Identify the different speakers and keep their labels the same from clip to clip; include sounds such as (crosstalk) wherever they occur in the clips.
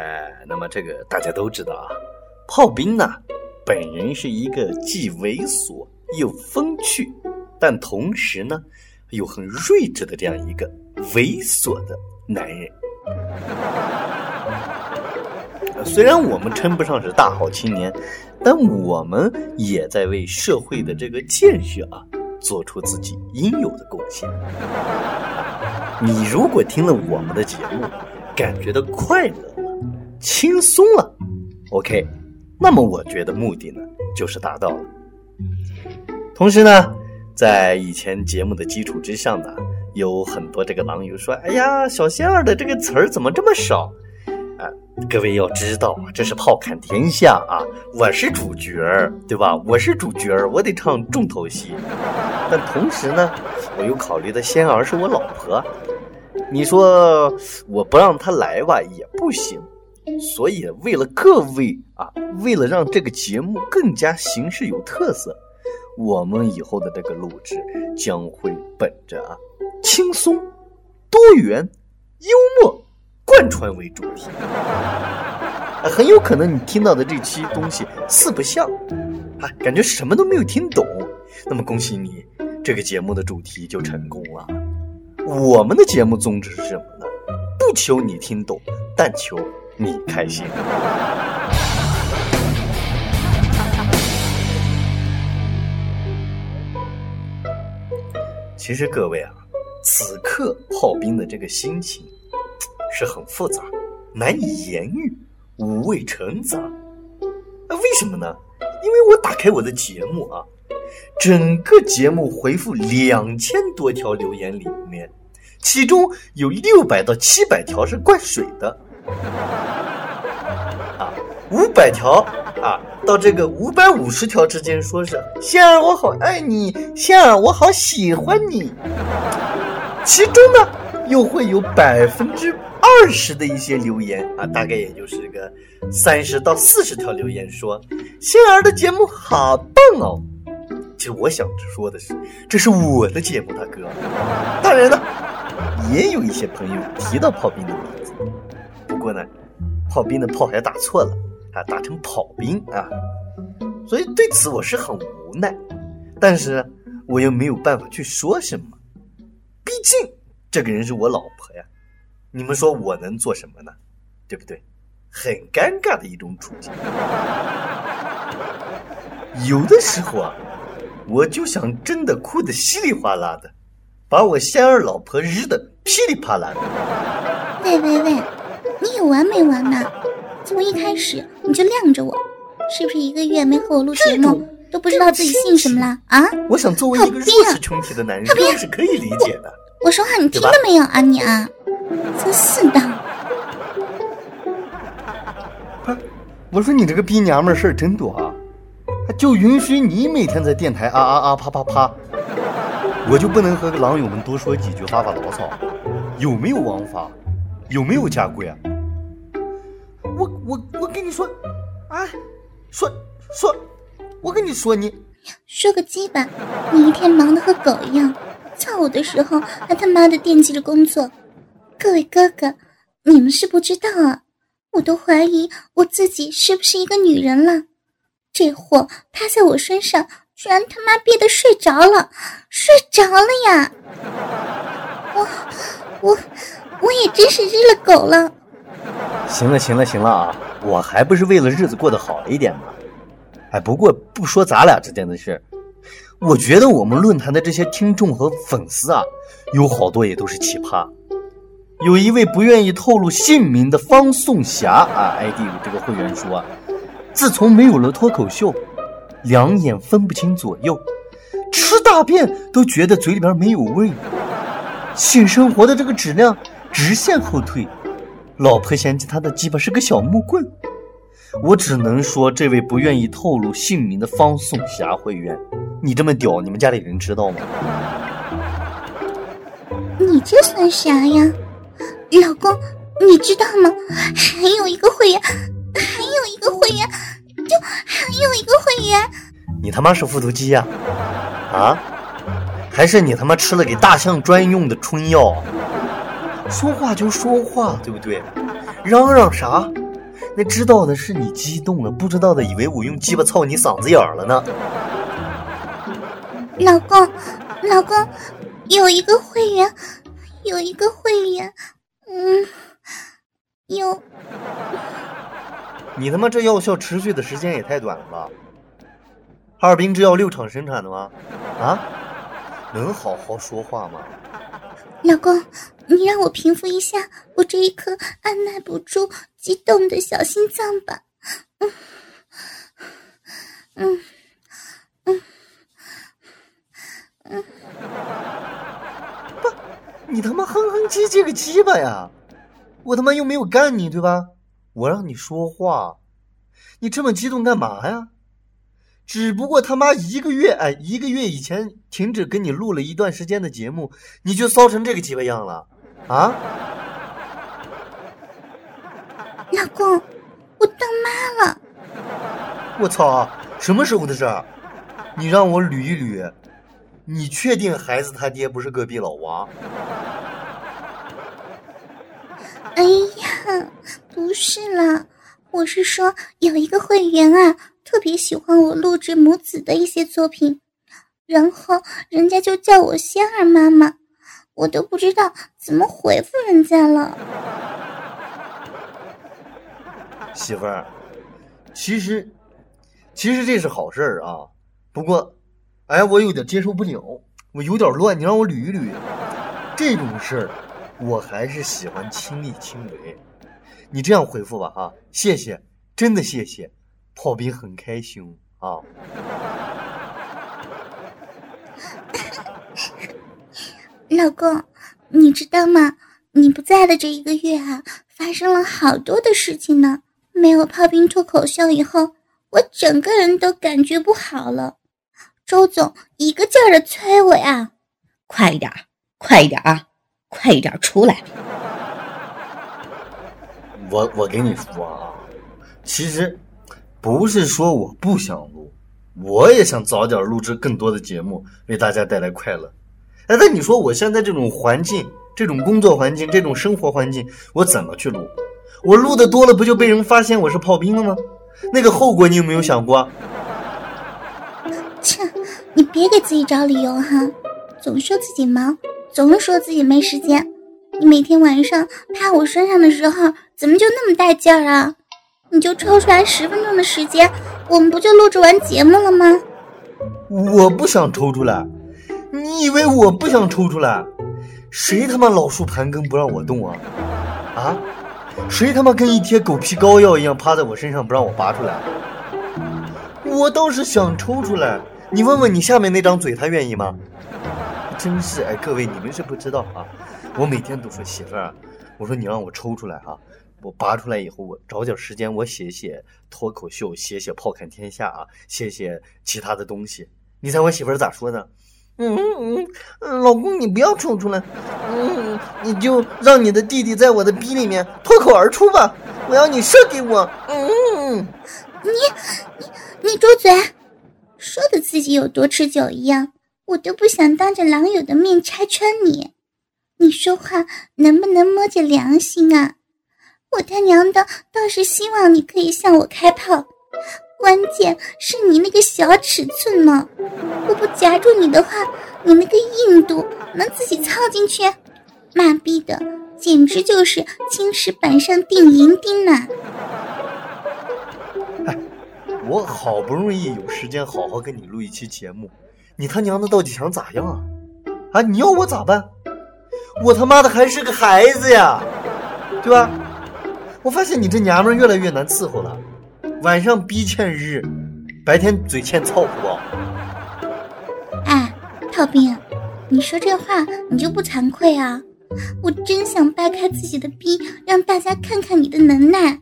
Speaker 1: 哎，那么这个大家都知道啊，炮兵呢，本人是一个既猥琐又风趣，但同时呢又很睿智的这样一个猥琐的男人。虽然我们称不上是大好青年，但我们也在为社会的这个建设啊，做出自己应有的贡献。你如果听了我们的节目，感觉到快乐、轻松了，OK，那么我觉得目的呢就是达到了。同时呢，在以前节目的基础之上呢，有很多这个狼友说：“哎呀，小仙儿的这个词儿怎么这么少？”啊，各位要知道，这是炮侃天下啊，我是主角儿，对吧？我是主角儿，我得唱重头戏。但同时呢，我又考虑到仙儿是我老婆。你说我不让他来吧也不行，所以为了各位啊，为了让这个节目更加形式有特色，我们以后的这个录制将会本着啊轻松、多元、幽默贯穿为主题。(laughs) 很有可能你听到的这期东西四不像，啊，感觉什么都没有听懂，那么恭喜你，这个节目的主题就成功了。我们的节目宗旨是什么呢？不求你听懂，但求你开心。(laughs) 其实各位啊，此刻炮兵的这个心情是很复杂，难以言喻，五味陈杂。那为什么呢？因为我打开我的节目啊，整个节目回复两千多条留言里面。其中有六百到七百条是灌水的，啊，五百条啊，到这个五百五十条之间，说是仙儿我好爱你，仙儿我好喜欢你。其中呢，又会有百分之二十的一些留言啊，大概也就是个三十到四十条留言，说仙儿的节目好棒哦。其实我想说的是，这是我的节目，大哥。当然了。也有一些朋友提到炮兵的名字，不过呢，炮兵的炮还打错了，啊，打成跑兵啊，所以对此我是很无奈，但是我又没有办法去说什么，毕竟这个人是我老婆呀，你们说我能做什么呢？对不对？很尴尬的一种处境。有的时候啊，我就想真的哭得稀里哗啦的。把我仙儿老婆日的噼里啪啦的。
Speaker 2: 喂喂喂，你有完没完呢？从一开始你就晾着我，是不是一个月没和我录节目，都不知道自己姓什么了啊？
Speaker 1: 我想作为一个弱势群体的男人，这是可以理解的。
Speaker 2: 我说话你听了没有啊你啊？真是的。(laughs)
Speaker 1: 不是，我说你这个逼娘们事儿真多啊，就允许你每天在电台啊啊啊啪啪啪。我就不能和狼友们多说几句发发牢骚？有没有王法？有没有家规啊？我我我跟你说，啊，说说，我跟你说你
Speaker 2: 说个鸡巴！你一天忙得和狗一样，操我的时候还他妈的惦记着工作。各位哥哥，你们是不知道啊，我都怀疑我自己是不是一个女人了。这货趴在我身上。居然他妈憋得睡着了，睡着了呀！我我我也真是日了狗了。
Speaker 1: 行了行了行了啊！我还不是为了日子过得好一点吗？哎，不过不说咱俩之间的事，我觉得我们论坛的这些听众和粉丝啊，有好多也都是奇葩。有一位不愿意透露姓名的方颂霞啊，ID 这个会员说，自从没有了脱口秀。两眼分不清左右，吃大便都觉得嘴里边没有味，性生活的这个质量直线后退，老婆嫌弃他的鸡巴是个小木棍，我只能说，这位不愿意透露姓名的方颂霞会员，你这么屌，你们家里人知道吗？
Speaker 2: 你这算啥呀，老公，你知道吗？还有一个会员，还有一个会员。就还有一个会员，
Speaker 1: 你他妈是复读机呀？啊？还是你他妈吃了给大象专用的春药？说话就说话，对不对？嚷嚷啥？那知道的是你激动了，不知道的以为我用鸡巴操你嗓子眼儿了呢。
Speaker 2: 老公，老公，有一个会员，有一个会员，嗯，有。
Speaker 1: 你他妈这药效持续的时间也太短了吧？哈尔滨制药六厂生产的吗？啊？能好好说话吗？
Speaker 2: 老公，你让我平复一下我这一颗按耐不住激动的小心脏吧。嗯，嗯，嗯，
Speaker 1: 嗯。不，你他妈哼哼唧唧个鸡巴呀！我他妈又没有干你，对吧？我让你说话，你这么激动干嘛呀？只不过他妈一个月，哎，一个月以前停止跟你录了一段时间的节目，你就骚成这个鸡巴样了，啊？
Speaker 2: 老公，我当妈了！
Speaker 1: 我操，什么时候的事儿？你让我捋一捋，你确定孩子他爹不是隔壁老王？
Speaker 2: 哎呀，不是啦，我是说有一个会员啊。特别喜欢我录制母子的一些作品，然后人家就叫我仙儿妈妈，我都不知道怎么回复人家了。(laughs)
Speaker 1: 媳妇儿，其实其实这是好事儿啊，不过，哎，我有点接受不了，我有点乱，你让我捋一捋。这种事儿，我还是喜欢亲力亲为。你这样回复吧，哈，谢谢，真的谢谢。炮兵很开心啊！(coughs)
Speaker 2: 老公，你知道吗？你不在的这一个月啊，发生了好多的事情呢。没有炮兵脱口秀以后，我整个人都感觉不好了。周总一个劲儿的催我呀：“
Speaker 3: 快一点，快一点啊，快一点出来！”
Speaker 1: 我我跟你说啊，其实。不是说我不想录，我也想早点录制更多的节目，为大家带来快乐。哎，那你说我现在这种环境、这种工作环境、这种生活环境，我怎么去录？我录的多了，不就被人发现我是炮兵了吗？那个后果你有没有想过？
Speaker 2: 切，你别给自己找理由哈，总说自己忙，总是说自己没时间。你每天晚上趴我身上的时候，怎么就那么带劲儿啊？你就抽出来十分钟的时间，我们不就录制完节目了吗？
Speaker 1: 我不想抽出来，你以为我不想抽出来？谁他妈老树盘根不让我动啊？啊？谁他妈跟一贴狗皮膏药一样趴在我身上不让我拔出来？我倒是想抽出来，你问问你下面那张嘴，他愿意吗？真是哎，各位你们是不知道啊，我每天都说媳妇儿，我说你让我抽出来哈。我拔出来以后，我找点时间，我写写脱口秀，写写炮侃天下啊，写写其他的东西。你猜我媳妇儿咋说的？嗯嗯，老公你不要冲出来，嗯，你就让你的弟弟在我的逼里面脱口而出吧，我要你射给我。嗯，
Speaker 2: 你你你住嘴，说的自己有多持久一样，我都不想当着狼友的面拆穿你。你说话能不能摸着良心啊？我他娘的倒是希望你可以向我开炮，关键是你那个小尺寸呢，我不夹住你的话，你那个硬度能自己操进去？妈逼的，简直就是青石板上钉银钉呐！
Speaker 1: 哎，我好不容易有时间好好跟你录一期节目，你他娘的到底想咋样啊？啊，你要我咋办？我他妈的还是个孩子呀，对吧？我发现你这娘们越来越难伺候了，晚上逼欠日，白天嘴欠操，不？
Speaker 2: 哎，炮兵，你说这话你就不惭愧啊？我真想掰开自己的逼，让大家看看你的能耐，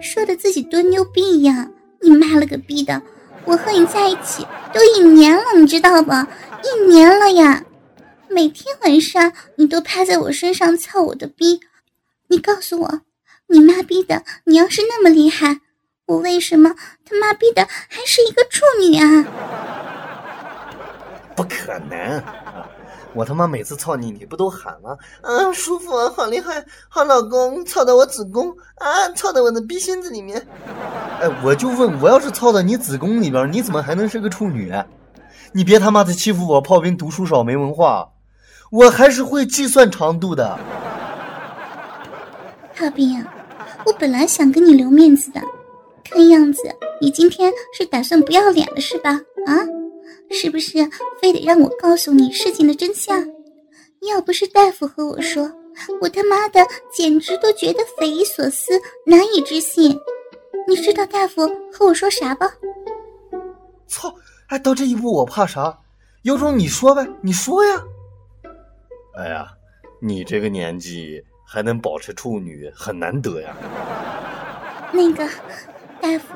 Speaker 2: 说的自己多牛逼一样。你妈了个逼的！我和你在一起都一年了，你知道吧？一年了呀！每天晚上你都趴在我身上操我的逼，你告诉我。你妈逼的！你要是那么厉害，我为什么他妈逼的还是一个处女啊？
Speaker 1: 不可能啊！我他妈每次操你，你不都喊吗？啊，舒服啊，好厉害，好老公，操到我子宫啊，操到我的逼心子里面。哎，我就问，我要是操到你子宫里边，你怎么还能是个处女？你别他妈的欺负我炮兵读书少没文化，我还是会计算长度的。
Speaker 2: 炮兵，我本来想给你留面子的，看样子你今天是打算不要脸了是吧？啊？是不是非得让我告诉你事情的真相？要不是大夫和我说，我他妈的简直都觉得匪夷所思、难以置信。你知道大夫和我说啥吧？
Speaker 1: 操！哎，到这一步我怕啥？有种你说呗，你说呀！哎呀，你这个年纪还能保持处女，很难得呀。
Speaker 2: 那个大夫，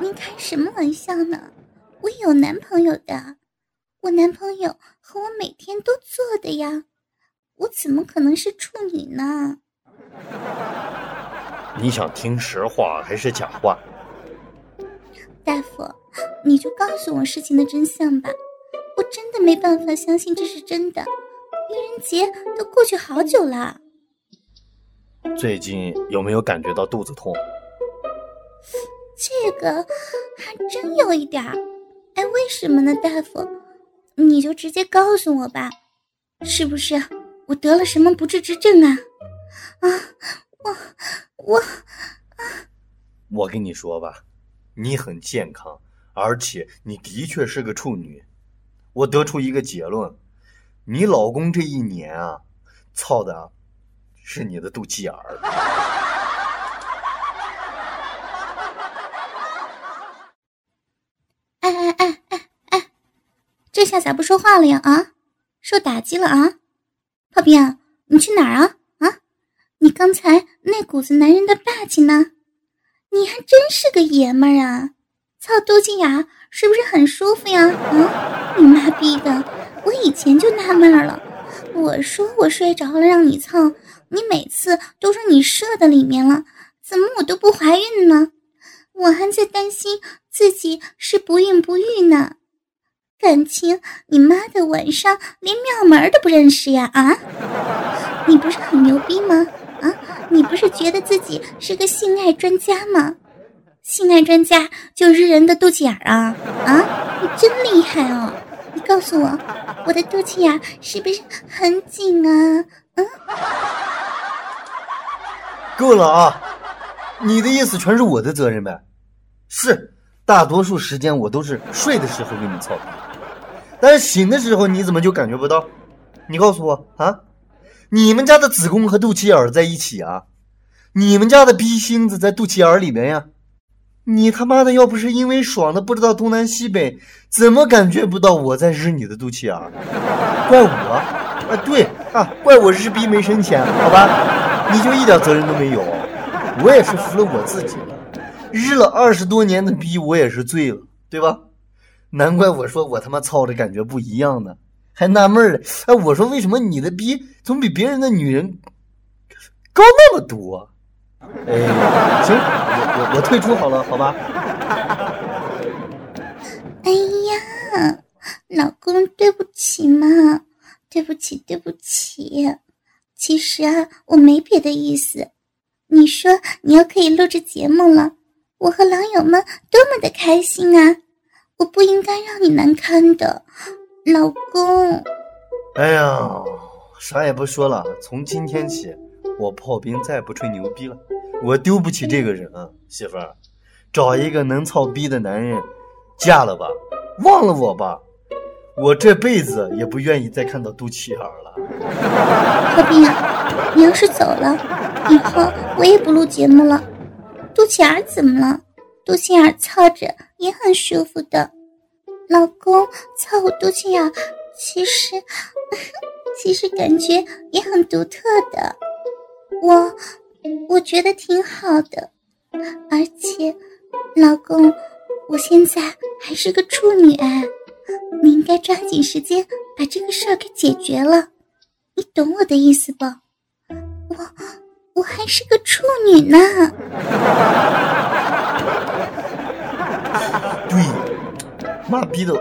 Speaker 2: 您开什么玩笑呢？我有男朋友的，我男朋友和我每天都做的呀，我怎么可能是处女呢？
Speaker 1: 你想听实话还是假话？
Speaker 2: 大夫，你就告诉我事情的真相吧，我真的没办法相信这是真的。愚人节都过去好久了，
Speaker 1: 最近有没有感觉到肚子痛？
Speaker 2: 这个还真有一点儿。哎，为什么呢，大夫？你就直接告诉我吧，是不是我得了什么不治之症啊？啊，我我啊！
Speaker 1: 我跟你说吧，你很健康，而且你的确是个处女。我得出一个结论，你老公这一年啊，操的是你的肚脐眼儿。
Speaker 2: 哎哎哎哎哎这下咋不说话了呀？啊，受打击了啊！炮兵，你去哪儿啊？啊，你刚才那股子男人的霸气呢？你还真是个爷们儿啊！操肚脐眼是不是很舒服呀？啊，你妈逼的！我以前就纳闷了，我说我睡着了让你蹭，你每次都说你射的里面了，怎么我都不怀孕呢？我还在担心自己是不孕不育呢。感情你妈的晚上连庙门都不认识呀？啊，你不是很牛逼吗？啊，你不是觉得自己是个性爱专家吗？性爱专家就是人的肚脐眼啊？啊，你真厉害哦！你告诉我，我的肚脐眼是不是很紧啊？嗯，
Speaker 1: 够了啊！你的意思全是我的责任呗？是。大多数时间我都是睡的时候给你操，但是醒的时候你怎么就感觉不到？你告诉我啊，你们家的子宫和肚脐眼在一起啊？你们家的逼心子在肚脐眼里面呀？你他妈的要不是因为爽的不知道东南西北，怎么感觉不到我在日你的肚脐眼？怪我？啊对啊，怪我日逼没深浅，好吧？你就一点责任都没有，我也是服了我自己了。日了二十多年的逼，我也是醉了，对吧？难怪我说我他妈操的感觉不一样呢，还纳闷了。哎，我说为什么你的逼总比别人的女人高那么多？哎，行，我我我退出好了，好吧？
Speaker 2: 哎呀，老公，对不起嘛，对不起，对不起。其实啊，我没别的意思。你说你要可以录制节目了。我和狼友们多么的开心啊！我不应该让你难堪的，老公。
Speaker 1: 哎呀，啥也不说了，从今天起，我炮兵再不吹牛逼了。我丢不起这个人啊，媳妇儿，找一个能操逼的男人，嫁了吧，忘了我吧，我这辈子也不愿意再看到肚脐眼了。(laughs)
Speaker 2: 炮兵，你要是走了，以后我也不录节目了。肚脐眼怎么了？肚脐眼操着也很舒服的，老公操我肚脐眼，其实 (laughs) 其实感觉也很独特的，我我觉得挺好的，而且老公，我现在还是个处女哎，你应该抓紧时间把这个事儿给解决了，你懂我的意思不？我。我还是个处女呢。
Speaker 1: 对，妈逼的，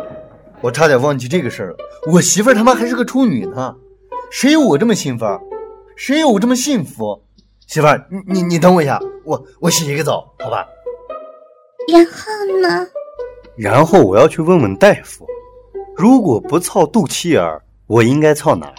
Speaker 1: 我差点忘记这个事儿了。我媳妇儿他妈还是个处女呢，谁有我这么幸福？谁有我这么幸福？媳妇儿，你你你等我一下，我我洗一个澡，好吧？
Speaker 2: 然后呢？
Speaker 4: 然后我要去问问大夫，如果不操肚脐眼儿，我应该操哪儿？